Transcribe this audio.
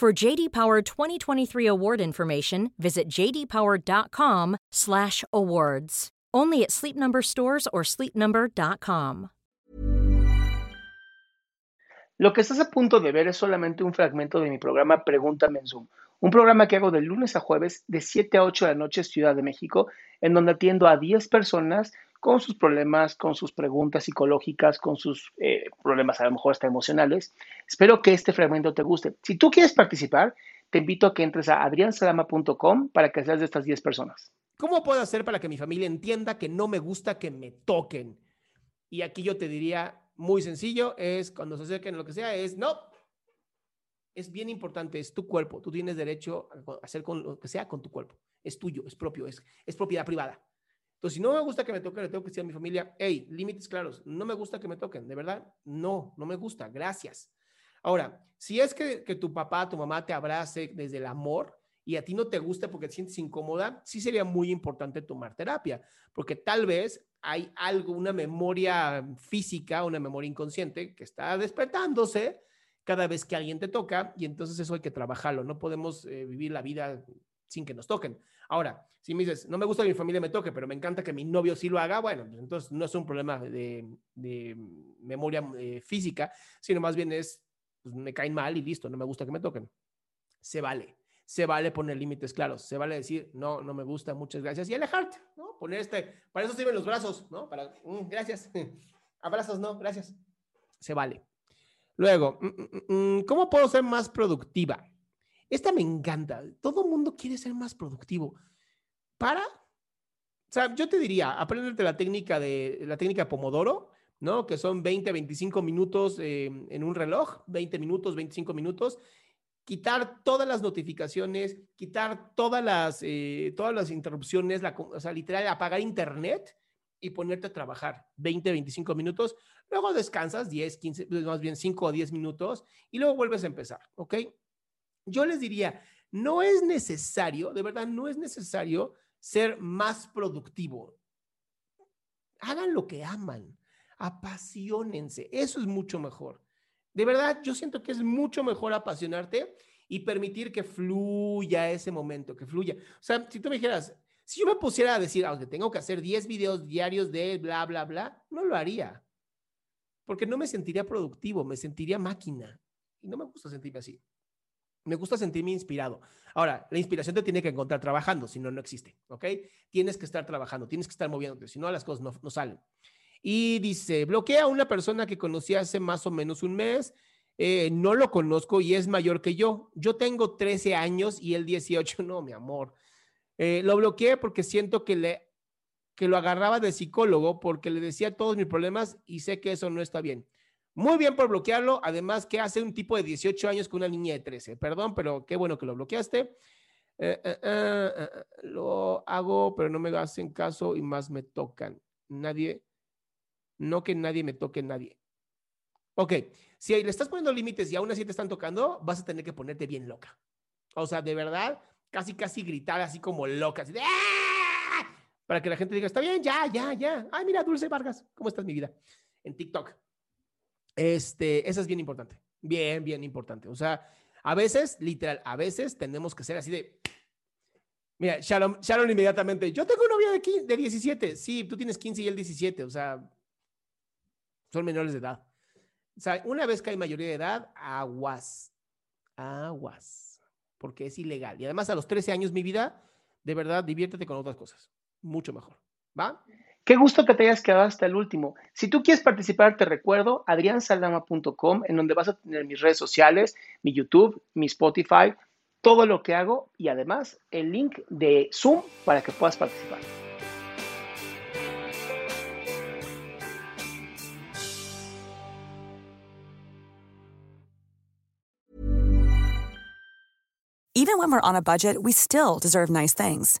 For JD Power 2023 award information, visit jdpower.com/awards. Only at Sleep Number stores or sleepnumber.com. Lo que estás a punto de ver es solamente un fragmento de mi programa Pregúntame en Zoom, un programa que hago de lunes a jueves de 7 a 8 de la noche Ciudad de México, en donde atiendo a 10 personas con sus problemas, con sus preguntas psicológicas, con sus eh, problemas a lo mejor hasta emocionales. Espero que este fragmento te guste. Si tú quieres participar, te invito a que entres a adriansalama.com para que seas de estas 10 personas. ¿Cómo puedo hacer para que mi familia entienda que no me gusta que me toquen? Y aquí yo te diría, muy sencillo, es cuando se acerquen lo que sea, es no. Es bien importante, es tu cuerpo. Tú tienes derecho a hacer con lo que sea con tu cuerpo. Es tuyo, es propio, es, es propiedad privada. Entonces, si no me gusta que me toquen, le tengo que decir a mi familia, hey, límites claros, no me gusta que me toquen, de verdad, no, no me gusta, gracias. Ahora, si es que, tu papá, tu mamá te abrace desde el amor y a ti no te gusta porque te sientes incómoda, sí sería muy importante tomar terapia, porque tal vez hay algo, una memoria física, una memoria inconsciente que está despertándose cada vez que alguien te toca y entonces eso hay que trabajarlo, no podemos eh, vivir la vida sin que nos toquen. Ahora, si me dices, no me gusta que mi familia me toque, pero me encanta que mi novio sí lo haga, bueno, pues entonces no es un problema de, memoria eh, física, sino más bien es, pues me caen mal y listo, no me gusta que me toquen. Se vale. Se vale poner límites claros, se vale decir, no, no me gusta, muchas gracias, y alejarte, ¿no? Poner este, para eso sirven los brazos, ¿no? Para, mm, gracias, abrazos, no, gracias. Se vale. Luego, mm, mm, ¿cómo puedo ser más productiva? Esta me encanta. Todo mundo quiere ser más productivo. Para, o sea, yo te diría, aprenderte la técnica de la técnica Pomodoro, ¿no? Que son 20, 25 minutos eh, en un reloj, 20 minutos, 25 minutos. Quitar todas las notificaciones, quitar todas las, eh, todas las interrupciones, la, o sea, literal, apagar internet y ponerte a trabajar 20, 25 minutos. Luego descansas 10, 15, más bien 5 o 10 minutos y luego vuelves a empezar, ¿ok? Yo les diría, no es necesario, de verdad, no es necesario ser más productivo. Hagan lo que aman, apasionense, eso es mucho mejor. De verdad, yo siento que es mucho mejor apasionarte y permitir que fluya ese momento, que fluya. O sea, si tú me dijeras, si yo me pusiera a decir, aunque tengo que hacer 10 videos diarios de bla, bla, bla, no lo haría. Porque no me sentiría productivo, me sentiría máquina. Y no me gusta sentirme así. Me gusta sentirme inspirado. Ahora, la inspiración te tiene que encontrar trabajando, si no, no existe, ¿ok? Tienes que estar trabajando, tienes que estar moviéndote, si no, las cosas no, salen. Y dice, bloquea a una persona que conocí hace más o menos un mes, eh, no lo conozco y es mayor que yo. Yo tengo 13 años y él 18, no, mi amor. Eh, lo bloqueé porque siento que, le, que lo agarraba de psicólogo porque le decía todos mis problemas y sé que eso no está bien. Muy bien por bloquearlo. Además, que hace un tipo de 18 años con una niña de 13? Perdón, pero qué bueno que lo bloqueaste. Eh, eh, eh, lo hago, pero no me hacen caso y más me tocan. Nadie, no que nadie me toque nadie. Ok, si le estás poniendo límites y aún así te están tocando, vas a tener que ponerte bien loca. O sea, de verdad, casi, casi gritar así como loca, así de, ¡Ah!", para que la gente diga, está bien, ya, ya, ya. Ay, mira, Dulce Vargas, ¿cómo estás, mi vida? En TikTok. Este, esa es bien importante. Bien, bien importante. O sea, A veces, literal, a veces tenemos que ser así de, Mira, Sharon, Sharon inmediatamente, yo tengo una novia de, 15, de 17. Sí, tú tienes 15 y él 17, o sea, son menores de edad. O sea, una vez que hay mayoría de edad, aguas, aguas, porque es ilegal. Y además a los 13 años, mi vida, de verdad, diviértete con otras cosas. Mucho mejor. ¿Va? Qué gusto que te hayas quedado hasta el último. Si tú quieres participar, te recuerdo adriansaldama.com, en donde vas a tener mis redes sociales, mi YouTube, mi Spotify, todo lo que hago y además el link de Zoom para que puedas participar. Even when we're on a budget, we still deserve nice things.